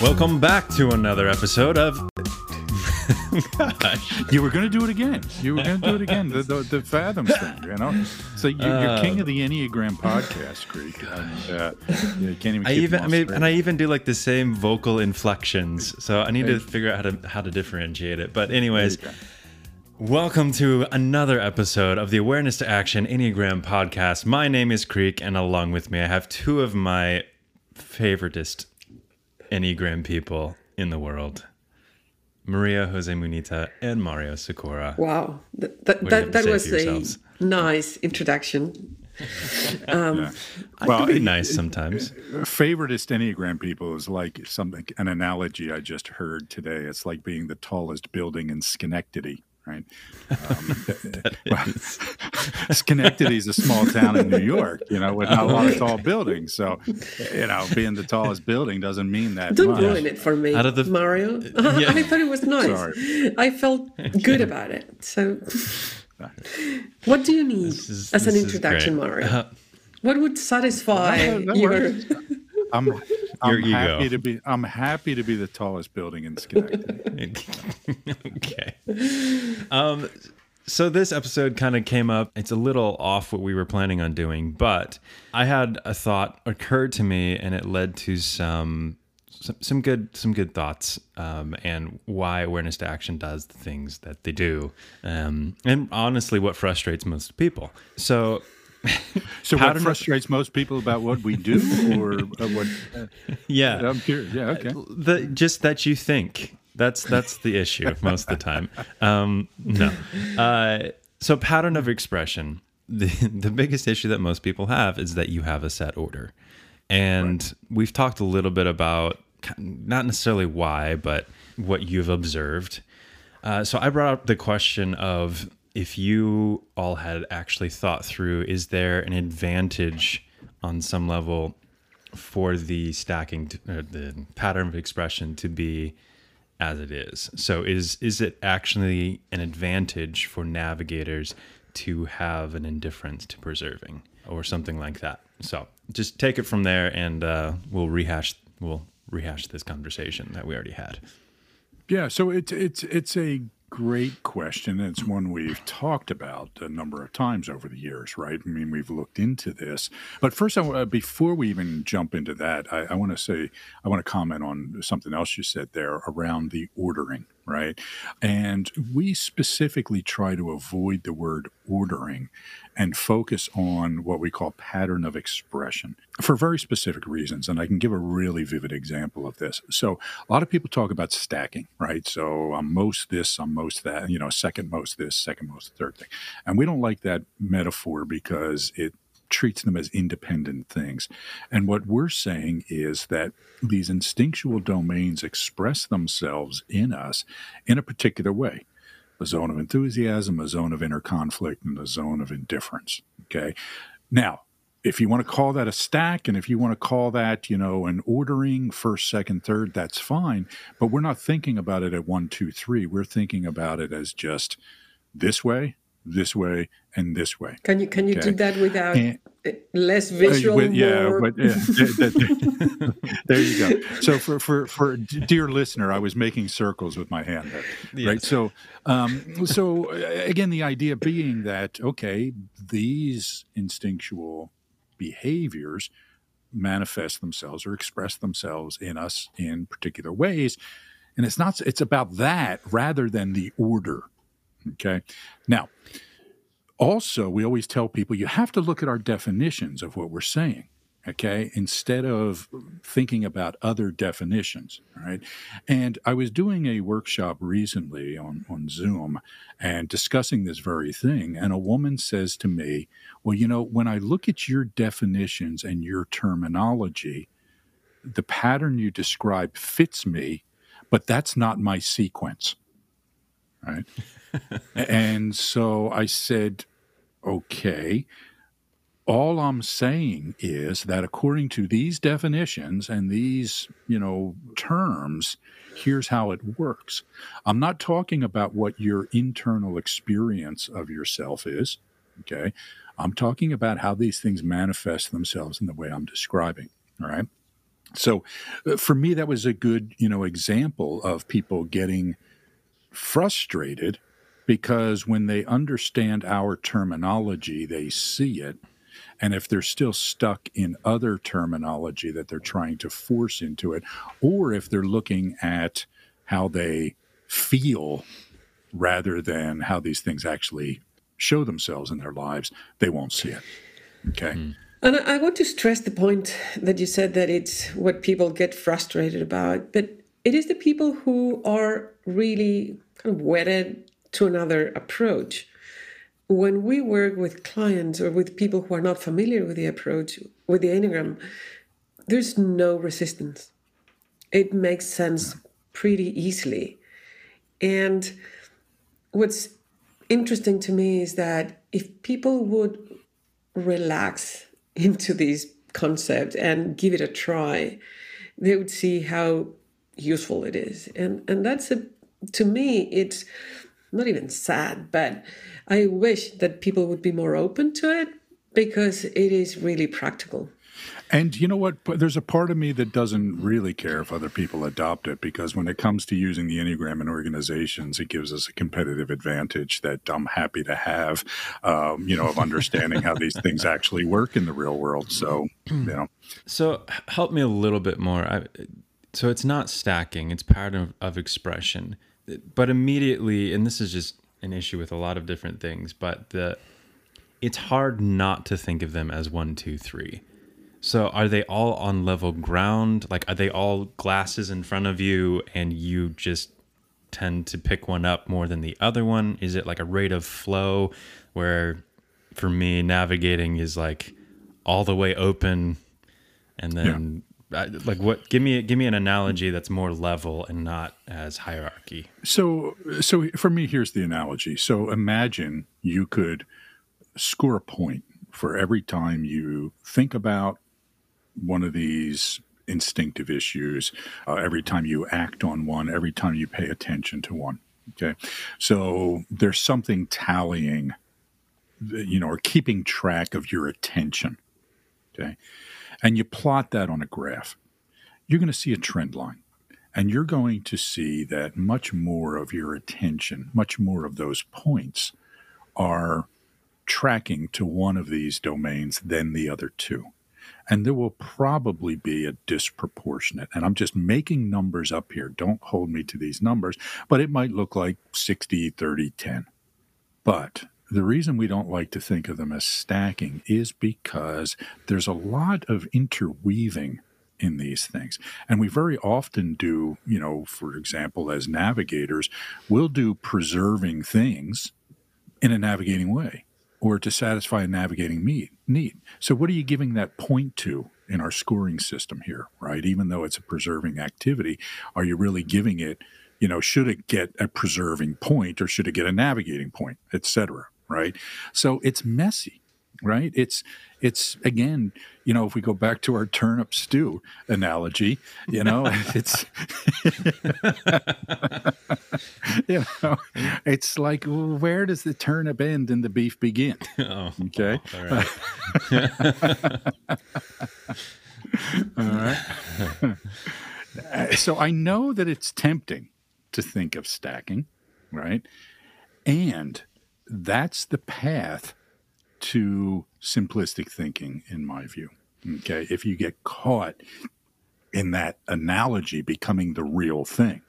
Welcome back to another episode of. Gosh. You were going to do it again. You were going to do it again. The, the, the Fathoms thing, you know. So you, you're Uh, king of the Enneagram podcast, Creek. And, uh, you can't even. I even, I mean, and I even do like the same vocal inflections. So I need to figure out how to how to differentiate it. But anyways, welcome to another episode of the Awareness to Action Enneagram podcast. My name is Creek, and along with me, I have two of my favoritist Enneagram people in the world. Maria Jose Munita and Mario Sikora. Wow, that that, What do you have that, that was a nice introduction. Um, I Well, be it- nice sometimes. Uh, Favoritist Enneagram people is like something, an analogy I just heard today. It's like being the tallest building in Schenectady, right? Um, well, Schenectady is a small town in New York, you know, with not a lot of tall buildings. So, you know, being the tallest building doesn't mean that Don't much. ruin it for me, Out of the- Mario. yeah. I thought it was nice. Sorry. I felt good about it. So, what do you need is- as an introduction. Mario? Uh, what would satisfy No, that your? I'm, I'm happy to be. I'm happy to be the tallest building in Schenectady. okay. Um, so this episode kind of came up. It's a little off what we were planning on doing, but I had a thought occurred to me, and it led to some some, some good some good thoughts, um, and why awareness to action does the things that they do, um, and honestly, what frustrates most people. So. So, what frustrates most people about what we do, or uh, what? Uh, Yeah, I'm curious. Yeah, okay. the just that you think. That's that's the issue most of the time. Um no. Uh so pattern of expression. The the biggest issue that most people have is that you have a set order. And we've talked a little bit about not necessarily why but what you've observed. Uh, so i brought up the question of if you all had actually thought through is there an advantage on some level for the stacking uh, the pattern of expression to be as it is? So is is it actually an advantage for navigators to have an indifference to preserving or something like that? So just take it from there and uh, we'll rehash we'll rehash this conversation that we already had. Yeah, so it's it's it's a great question. It's one we've talked about a number of times over the years, right? I mean, we've looked into this. But first, I, uh, before we even jump into that, I, I want to say I want to comment on something else you said there around the ordering, right? And we specifically try to avoid the word ordering and focus on what we call pattern of expression for very specific reasons. And I can give a really vivid example of this. So, a lot of people talk about stacking, right? So, I'm most this, I'm most that, you know, second most this, second most third thing. And we don't like that metaphor because it treats them as independent things. And what we're saying is that these instinctual domains express themselves in us in a particular way a zone of enthusiasm, a zone of inner conflict, and a zone of indifference. Okay. Now, if you want to call that a stack and if you want to call that, you know, an ordering first, second, third, that's fine. But we're not thinking about it at one, two, three. We're thinking about it as just this way, this way, and this way. Can you can you Okay. do that without And- uh, less visual? Uh, but, yeah, but, yeah, that- that- there you go. So for for for dear listener, I was making circles with my hand, there, right? So um, so uh, again, the idea being that okay, these instinctual behaviors manifest themselves or express themselves in us in particular ways, and it's not. It's about that rather than the order. Okay, now also, we always tell people you have to look at our definitions of what we're saying, okay, instead of thinking about other definitions, right? And I was doing a workshop recently on, on Zoom and discussing this very thing. And a woman says to me, Well, you know, when I look at your definitions and your terminology, the pattern you describe fits me, but that's not my sequence. Right. and so I said, okay. All I'm saying is that according to these definitions and these, you know, terms, here's how it works. I'm not talking about what your internal experience of yourself is. Okay. I'm talking about how these things manifest themselves in the way I'm describing. All right. So uh, for me, that was a good, you know, example of people getting frustrated because when they understand our terminology, they see it. And if they're still stuck in other terminology that they're trying to force into it, or if they're looking at how they feel rather than how these things actually show themselves in their lives, they won't see it. Okay. Mm. And I want to stress the point that you said that it's what people get frustrated about, but it is the people who are really kind of wedded to another approach. When we work with clients or with people who are not familiar with the approach, with the Enneagram, there's no resistance. It makes sense pretty easily. And what's interesting to me is that if people would relax into these concepts and give it a try, they would see how useful it is. And and that's a to me it's not even sad, but I wish that people would be more open to it because it is really practical. And you know what? There's a part of me that doesn't really care if other people adopt it because when it comes to using the Enneagram in organizations, it gives us a competitive advantage that I'm happy to have, um, you know, of understanding how these things actually work in the real world. So, you know. So, help me a little bit more. I, so, it's not stacking, it's pattern of, of expression. But immediately, and this is just an issue with a lot of different things, but the it's hard not to think of them as one, two, three so are they all on level ground? Like are they all glasses in front of you and you just tend to pick one up more than the other one? Is it like a rate of flow where for me navigating is like all the way open and then. Like what give me give me an analogy that's more level and not as hierarchy. So so for me here's the analogy. So imagine you could score a point for every time you think about one of these instinctive issues uh, every time you act on one, every time you pay attention to one. Okay. So there's something tallying, you know, or keeping track of your attention. Okay. And you plot that on a graph. You're going to see a trend line. And you're going to see that much more of your attention, much more of those points are tracking to one of these domains than the other two and there will probably be a disproportionate. And I'm just making numbers up here. Don't hold me to these numbers, but it might look like 60, 30, 10. But the reason we don't like to think of them as stacking is because there's a lot of interweaving in these things. And we very often do, you know, for example, as navigators, we'll do preserving things in a navigating way or to satisfy a navigating need. So, what are you giving that point to in our scoring system here, right? Even though it's a preserving activity, are you really giving it, you know, should it get a preserving point or should it get a navigating point, et cetera, right? So, it's messy right? It's it's again you know if we go back to our turnip stew analogy you know it's you know it's like well, where does the turnip end and the beef begin? Oh, okay? all right, all right. so i know that it's tempting to think of stacking right? And that's the path to simplistic thinking, in my view. Okay. If you get caught in that analogy becoming the real thing.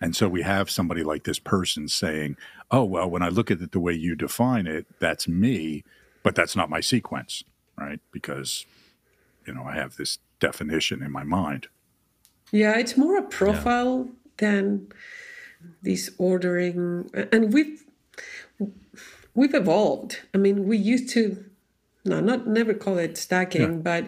And so we have somebody like this person saying, oh, well, when I look at it the way you define it, that's me, but that's not my sequence, right? Because, you know, I have this definition in my mind. Yeah, it's more a profile yeah. than this ordering. And we've we've evolved. I mean, we used to, no, not never call it stacking, yeah. but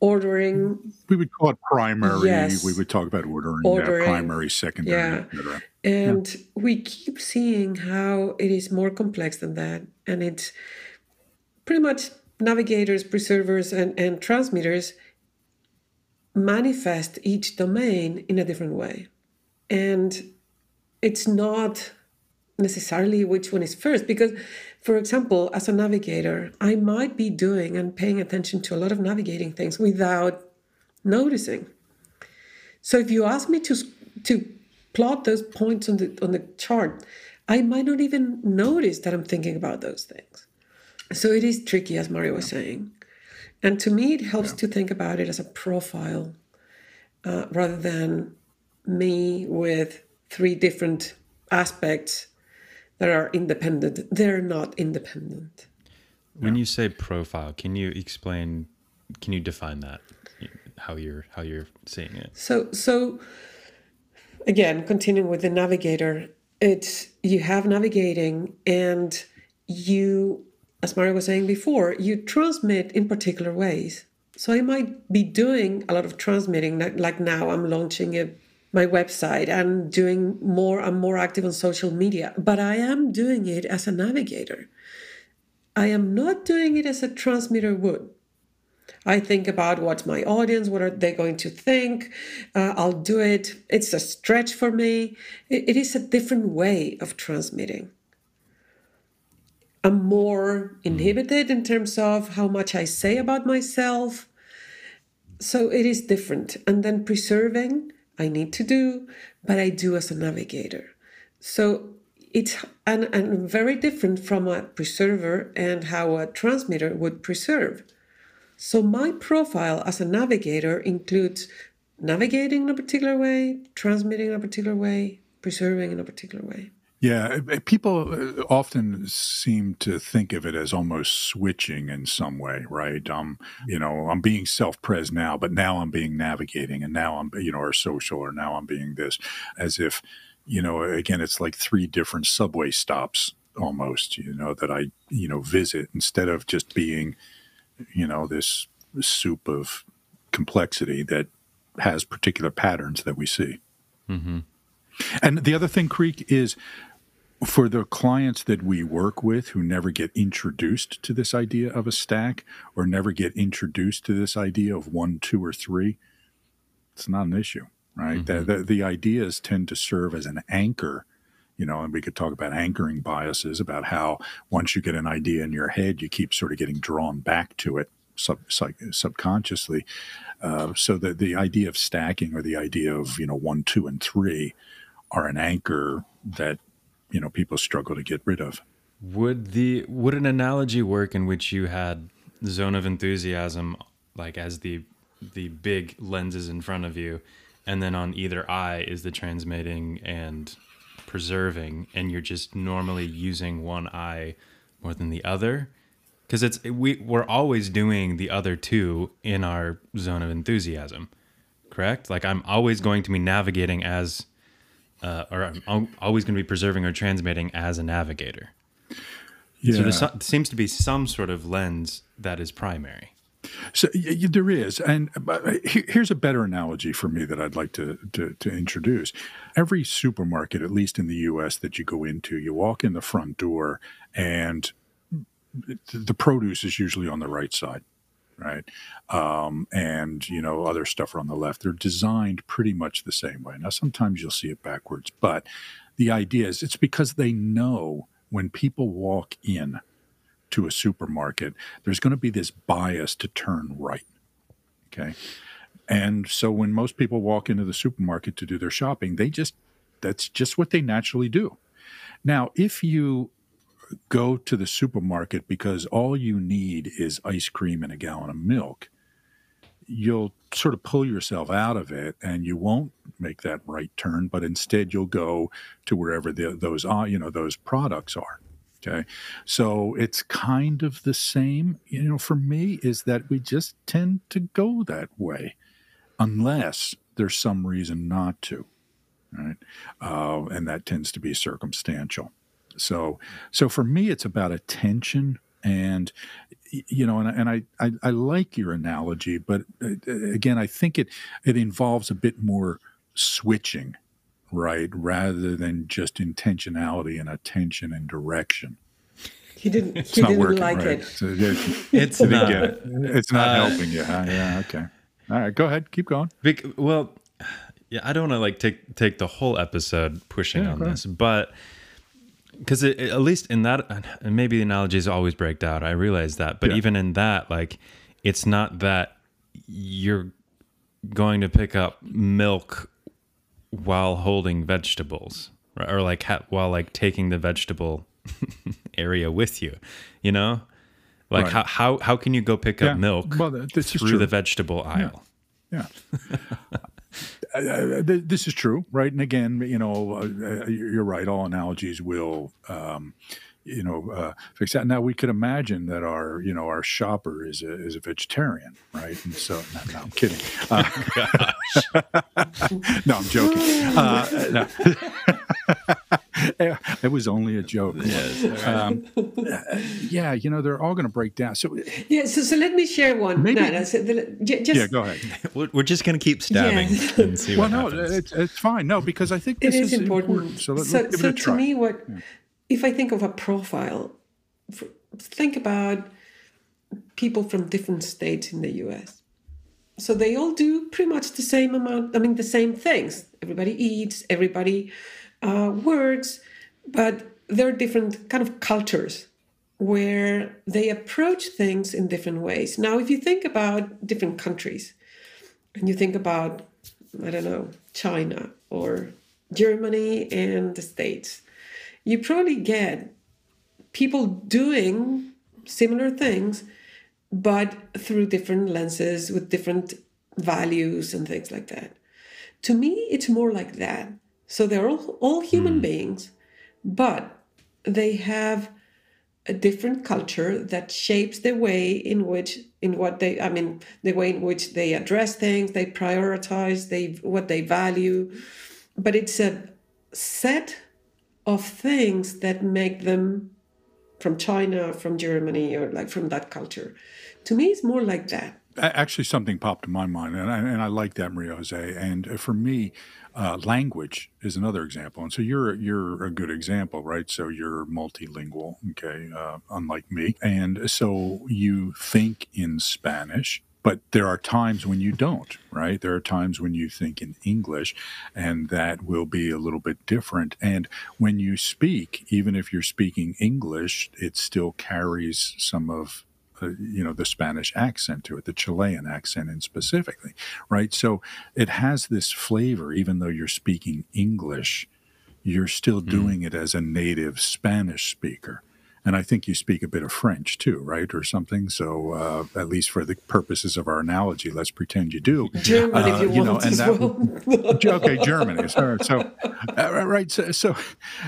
ordering. We would call it primary. Yes. We would talk about ordering, ordering yeah, primary, secondary. Yeah. And yeah. we keep seeing how it is more complex than that. And it's pretty much navigators, preservers, and, and transmitters manifest each domain in a different way. And it's not necessarily which one is first because for example as a navigator i might be doing and paying attention to a lot of navigating things without noticing. So if you ask me to to plot those points on the on the chart, I might not even notice that I'm thinking about those things. So it is tricky, as Mario was saying. And to me, it helps yeah. to think about it as a profile uh, rather than me with three different aspects that are independent. They're not independent. When you say profile, can you explain? Can you define that? How you're how you're seeing it? So so again, continuing with the navigator, it's you have navigating and you as Mario was saying before, you transmit in particular ways. So I might be doing a lot of transmitting, like now I'm launching a, my website and doing more, I'm more active on social media, but I am doing it as a navigator. I am not doing it as a transmitter would. I think about what's my audience, what are they going to think. Uh, I'll do it. It's a stretch for me. it, it is a different way of transmitting. I'm more inhibited in terms of how much I say about myself. So it is different. And then preserving, I need to do, but I do as a navigator. So it's and, and very different from a preserver and how a transmitter would preserve. So my profile as a navigator includes navigating in a particular way, transmitting in a particular way, preserving in a particular way. Yeah, people uh, often seem to think of it as almost switching in some way, right? Um, you know, I'm being self-pres now, but now I'm being navigating, and now I'm, you know, or social, or now I'm being this, as if, you know, again, it's like three different subway stops almost, you know, that I, you know, visit instead of just being, you know, this soup of complexity that has particular patterns that we see. Mm-hmm. And the other thing, Creek, is for the clients that we work with who never get introduced to this idea of a stack or never get introduced to this idea of one, two, or three, it's not an issue, right? Mm-hmm. The, the, the, ideas tend to serve as an anchor, you know, and we could talk about anchoring biases, about how once you get an idea in your head, you keep sort of getting drawn back to it sub, sub subconsciously. Uh, so that the idea of stacking or the idea of, you know, one, two, and three are an anchor that you know people struggle to get rid of. Would the would an analogy work in which you had zone of enthusiasm like as the the big lenses in front of you, and then on either eye is the transmitting and preserving, and you're just normally using one eye more than the other? Because it's we we're always doing the other two in our zone of enthusiasm, correct? Like I'm always going to be navigating as uh, or I'm always going to be preserving or transmitting as a navigator. Yeah. So there seems to be some sort of lens that is primary. So y- there is, and uh, here's a better analogy for me that I'd like to, to, to introduce. Every supermarket, at least in the U.S., that you go into, you walk in the front door, and the produce is usually on the right side right? Um, and you know other stuff are on the left. They're designed pretty much the same way. Now sometimes you'll see it backwards, but the idea is it's because they know when people walk in to a supermarket, there's going to be this bias to turn right. Okay. And so when most people walk into the supermarket to do their shopping, they just that's just what they naturally do. Now, if you go to the supermarket because all you need is ice cream and a gallon of milk, you'll sort of pull yourself out of it and you won't make that right turn, but instead you'll go to wherever the, those are, you know, those products are. Okay. So it's kind of the same, you know, for me is that we just tend to go that way unless there's some reason not to. Right. Uh, and that tends to be circumstantial. So, so for me, it's about attention and you know and, and I, I, I like your analogy but uh, again i think it it involves a bit more switching right rather than just intentionality and attention and direction. He didn't he didn't working, like right? it. So it, it's not. it. it's not uh, helping you huh? yeah okay. All right go ahead. Keep going. Well yeah i don't want to like take take the whole episode pushing yeah, on this but because at least in that and maybe the analogies always break down i realize that but yeah. even in that like it's not that you're going to pick up milk while holding vegetables right? or like ha- while like taking the vegetable area with you you know like Right. how, how how can you go pick Yeah. up milk Well, th- this is through true. the vegetable aisle Yeah. Th- this is true, right? And again, you know, uh, uh, you're right. All analogies will, um, you know, uh, fix that. Now we could imagine that our, you know, our shopper is a, is a vegetarian, right? And so, no, no I'm kidding. Uh, no, I'm joking. Uh, no. it was only a joke. Um, yeah, you know, they're all going to break down. So, Yeah, so, so let me share one. Maybe- No, no, so the- just, yeah, go ahead. we're, we're just gonna keep stabbing Yeah. and see Well, what no, happens it's, it's fine. No, because I think it this is important. So, let, so us give so it a to me, what if I think of a profile? Think about people from different states in the U.S. So they all do pretty much the same amount. I mean, the same things. Everybody eats. Everybody uh, works, but there are different kind of cultures where they approach things in different ways. Now, if you think about different countries, and you think about, I don't know, China or Germany and the States, you probably get people doing similar things, but through different lenses with different values and things like that. To me, it's more like that. So they're all, all human hmm. beings, but they have a different culture that shapes the way in which in what they i mean the way in which they address things they prioritize they what they value but it's a set of things that make them from china from germany or like from that culture to me it's more like that Actually, something popped in my mind, and I, and I like that, Maria Jose. And uh, for me, uh, language is another example. And so you're you're a good example, right? So you're multilingual, okay, uh, unlike me, and so you think in Spanish. But there are times when you don't, right? There are times when you think in English, and that will be a little bit different. And when you speak, even if you're speaking English, it still carries some of uh, you know the Spanish accent to it, the Chilean accent in specifically, right? So it has this flavor, even though you're speaking English, you're still doing it as a native Spanish speaker. And I think you speak a bit of French too, right, or something. So uh, at least for the purposes of our analogy, let's pretend you do. german Uh, if you, you know, want and as that- well okay, German is all right. So, uh, right. So, so,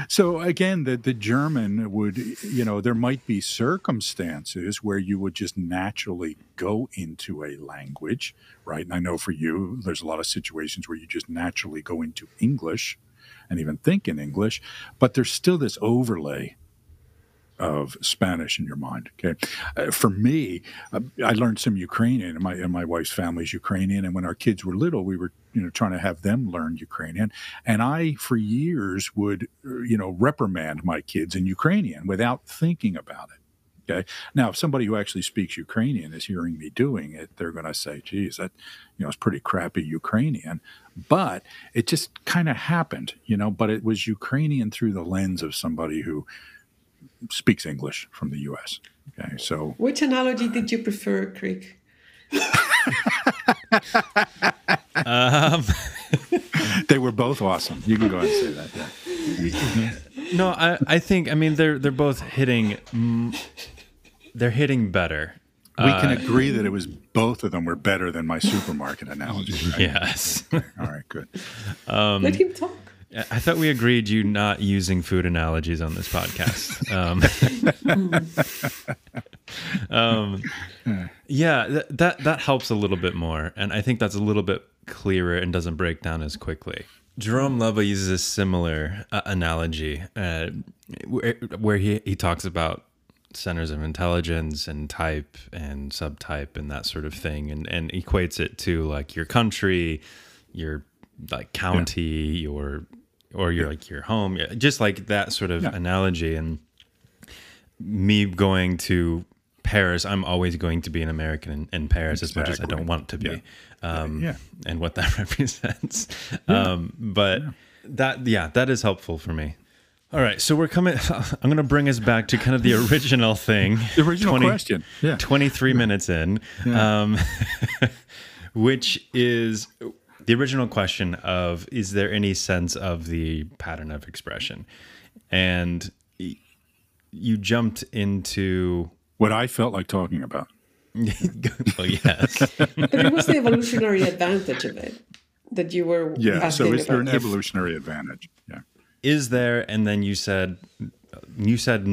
so again, the the German would, you know, there might be circumstances where you would just naturally go into a language, right? And I know for you, there's a lot of situations where you just naturally go into English, and even think in English, but there's still this overlay of Spanish in your mind. Okay, uh, for me, uh, I learned some Ukrainian, and my and my wife's family is Ukrainian. And when our kids were little, we were you know trying to have them learn Ukrainian. And I, for years, would uh, you know reprimand my kids in Ukrainian without thinking about it. Okay. Now, if somebody who actually speaks Ukrainian is hearing me doing it, they're going to say, "Geez, that you know it's pretty crappy Ukrainian." But it just kind of happened, you know. But it was Ukrainian through the lens of somebody who speaks English from the U.S. Okay, so which analogy did you prefer craig um they were both awesome. You can go ahead and say that. Yeah. No, I, I think I mean they're they're both hitting mm, they're hitting better. We can agree that it was both of them were better than my supermarket analogy. Right? Yes. All right, good. let him talk I thought we agreed you not using food analogies on this podcast. Um, um, yeah, th- that that helps a little bit more, and I think that's a little bit clearer and doesn't break down as quickly. Jerome Leva uses a similar uh, analogy uh, where, where he, he talks about centers of intelligence and type and subtype and that sort of thing and, and equates it to like your country, your like county, your or your like your home, just like that sort of Yeah. analogy. And me going to Paris, I'm always going to be an American in, in Paris as much as I don't want to be. Yeah. Um, Yeah. and what that represents. Um, but that, yeah, that is helpful for me. All right, so we're coming. I'm going to bring us back to kind of the original thing. The original question. Yeah. 23 minutes in. Um, which is the original question of is there any sense of the pattern of expression? And you jumped into what I felt like talking about. well, yes. but it was the evolutionary advantage of it that you were. Yeah. So is there an evolutionary advantage? Yeah. Is there? And then you said, you said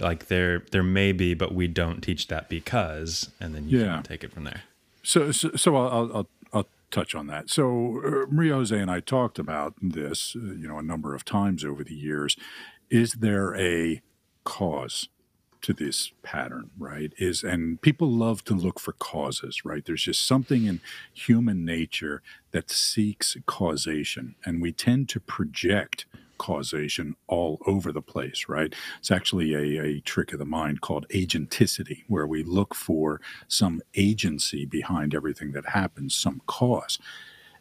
like there there may be, but we don't teach that because, and then you yeah. take it from there. So so, so I'll, I'll I'll touch on that. So uh, Maria Jose and I talked about this, uh, you know, a number of times over the years. Is there a cause to this pattern, right? Is and people love to look for causes, right? There's just something in human nature that seeks causation, and we tend to project causation all over the place, right? It's actually a, a trick of the mind called agenticity, where we look for some agency behind everything that happens, some cause.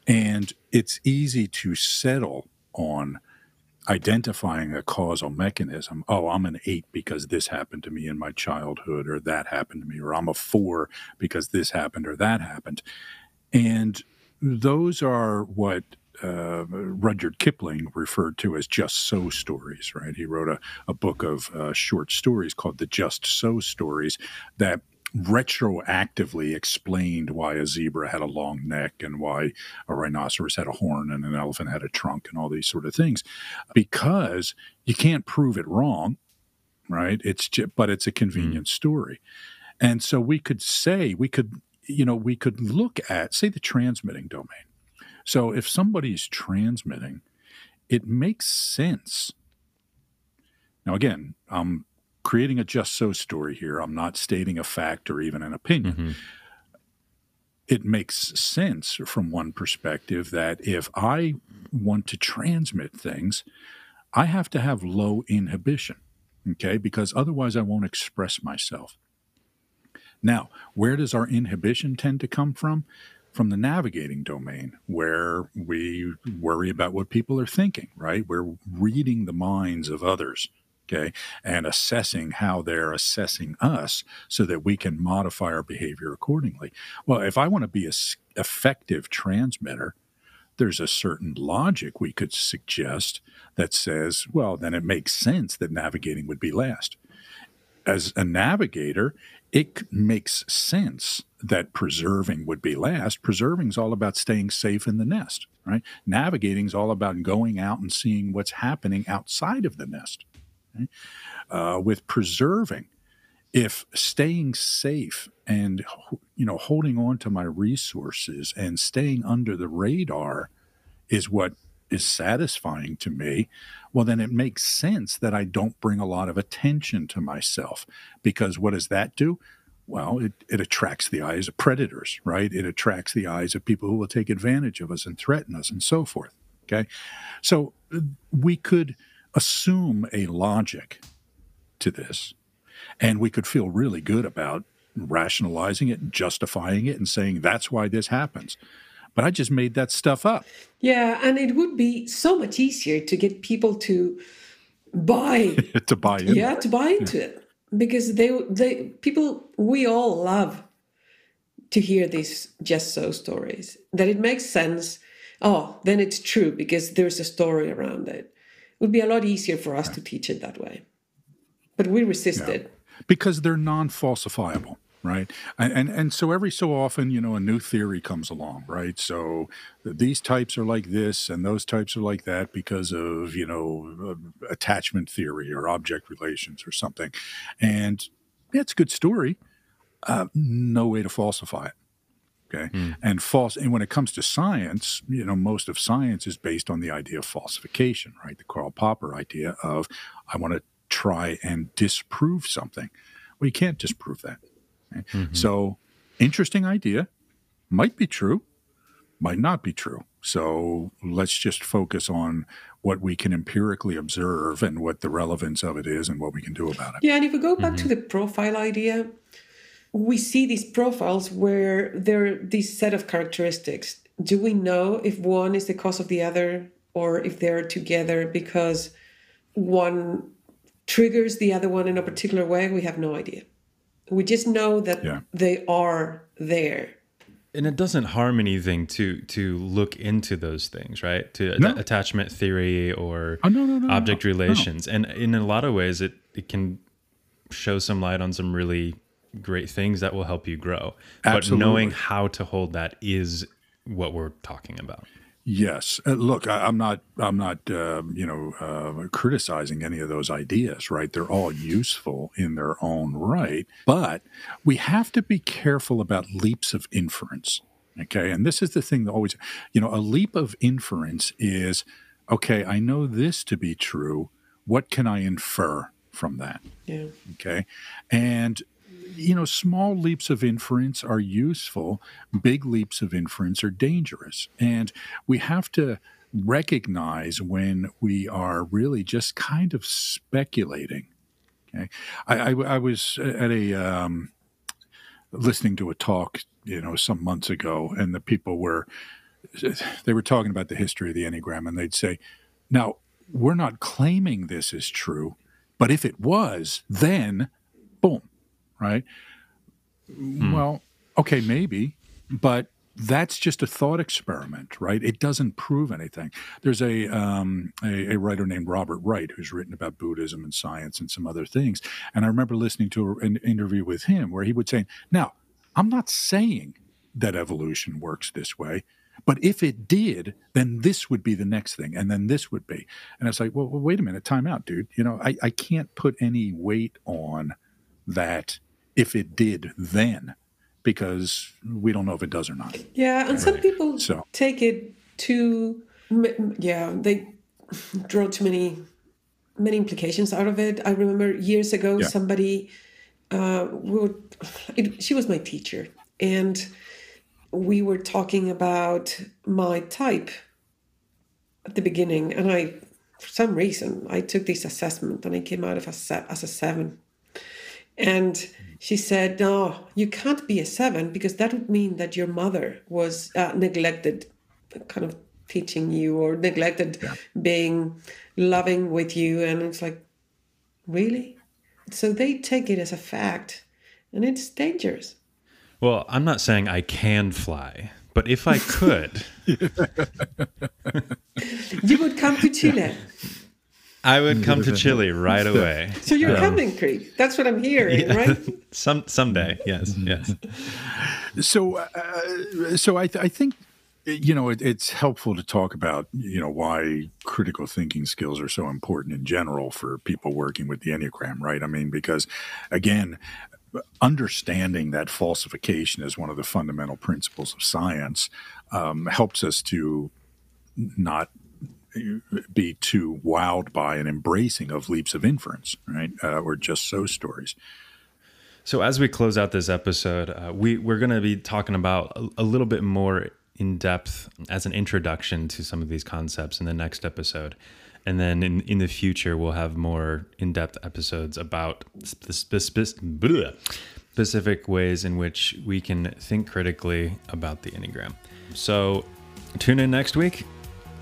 And it's easy to settle on identifying a causal mechanism. Oh, I'm an eight because this happened to me in my childhood, or that happened to me, or I'm a four because this happened or that happened. And those are what uh, Rudyard Kipling referred to as just so stories, right? He wrote a, a book of uh, short stories called the Just So stories that retroactively explained why a zebra had a long neck and why a rhinoceros had a horn and an elephant had a trunk and all these sort of things because you can't prove it wrong right it's just, but it's a convenient mm. story and so we could say we could you know we could look at say the transmitting domain so if somebody's transmitting it makes sense now again i'm creating a just so story here. I'm not stating a fact or even an opinion. Mm-hmm. It makes sense from one perspective that if I want to transmit things, I have to have low inhibition, okay? Because otherwise I won't express myself. Now, where does our inhibition tend to come from? From the navigating domain, where we worry about what people are thinking, right? We're reading the minds of others okay, and assessing how they're assessing us so that we can modify our behavior accordingly. Well, if I want to be an effective transmitter, there's a certain logic we could suggest that says, well, then it makes sense that navigating would be last. As a navigator, it makes sense that preserving would be last. Preserving is all about staying safe in the nest, right? Navigating is all about going out and seeing what's happening outside of the nest uh, with preserving if staying safe and you know holding on to my resources and staying under the radar is what is satisfying to me well then it makes sense that i don't bring a lot of attention to myself because what does that do well it, it attracts the eyes of predators right it attracts the eyes of people who will take advantage of us and threaten us and so forth okay so uh, we could assume a logic to this. And we could feel really good about rationalizing it and justifying it and saying that's why this happens. But I just made that stuff up. Yeah, and it would be so much easier to get people to buy to buy in. Yeah, to buy into yeah. it. Because they they people we all love to hear these just so stories. That it makes sense. Oh, then it's true because there's a story around it It would be a lot easier for us to teach it that way. But we resisted. Yeah. Because they're non falsifiable right and, and and so every so often you know a new theory comes along right so these types are like this and those types are like that because of you know uh, attachment theory or object relations or something and yeah, it's a good story uh, no way to falsify it Okay. Mm. And false, and when it comes to science, you know, most of science is based on the idea of falsification, right? The Karl Popper idea of I want to try and disprove something. Well, you can't disprove that. Right? Mm-hmm. So, interesting idea, might be true, might not be true. So, let's just focus on what we can empirically observe and what the relevance of it is and what we can do about it. Yeah. And if we go back mm-hmm. to the profile idea, we see these profiles where there are these set of characteristics. Do we know if one is the cause of the other or if they're together because one triggers the other one in a particular way? We have no idea. We just know that yeah. they are there. and it doesn't harm anything to to look into those things, right? To No. attachment theory or Oh, no, no, no, no, object no. relations, and in a lot of ways, it it can show some light on some really great things that will help you grow. But knowing how to hold that is what we're talking about. Yes. Uh, look, I, I'm not. I'm not. um you know, uh, criticizing any of those ideas. Right? They're all useful in their own right, but we have to be careful about leaps of inference. Okay, and this is the thing that always, you know, a leap of inference is, okay, I know this to be true. What can I infer from that? Yeah. Okay. And, you know, small leaps of inference are useful, big leaps of inference are dangerous. And we have to recognize when we are really just kind of speculating. Okay. I, I, I was at a, um, listening to a talk, you know, some months ago, and the people were, they were talking about the history of the Enneagram, and they'd say, now, we're not claiming this is true, but if it was, then boom, right? Well, okay, maybe, but that's just a thought experiment, right? It doesn't prove anything. There's a, um, a a writer named Robert Wright who's written about Buddhism and science and some other things, and I remember listening to an interview with him where he would say, "Now, I'm not saying that evolution works this way." But if it did, then this would be the next thing, and then this would be. And it's like, well, well wait a minute, time out, dude. You know, I, I can't put any weight on that if it did then, because we don't know if it does or not. Yeah, and some people So- take it too. m- m- Yeah, they draw too many many implications out of it. I remember years ago, Yeah. somebody uh, would. It, she was my teacher, and we were talking about my type at the beginning, and I, for some reason, I took this assessment and I came out of a se- as a seven. And she said, No, you can't be a seven because that would mean that your mother was uh, neglected, kind of teaching you, or neglected being loving with you. And it's like, Really? So they take it as a fact, and it's dangerous. Well, I'm not saying I can fly, but if I could, You would come to Chile. I would come to Chile right away. So you're coming, Creek. That's what I'm hearing, right? Some someday, yes, yes. So, uh, so I, th- I think you know it, it's helpful to talk about you know why critical thinking skills are so important in general for people working with the enneagram, right? I mean, because again, understanding that falsification is one of the fundamental principles of science um, helps us to not be too wowed by and embracing of leaps of inference, right? Uh, or just so stories. So as we close out this episode, uh, we we're going to be talking about a, a little bit more in depth as an introduction to some of these concepts in the next episode, and then in in the future we'll have more in depth episodes about spe- spe- bleh, specific ways in which we can think critically about the enneagram. So tune in next week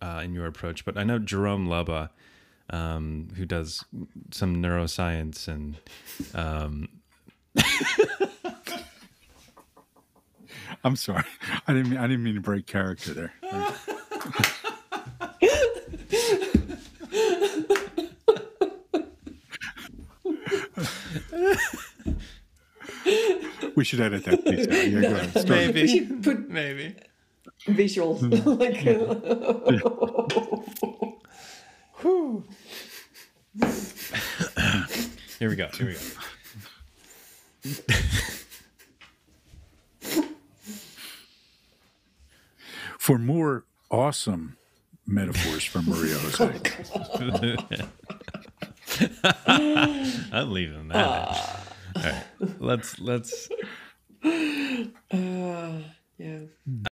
Uh, in your approach, but I know Jerome Lubbe, um, who does some neuroscience and um, I'm sorry. I didn't mean, I didn't mean to break character there. we should edit that piece out. Yeah, go ahead. Start. We should put maybe. Visuals. like, Whew. Here we go. Here we go. For more awesome metaphors from Maria Jose. I'm leaving that. All right. Let's let's Uh, yeah.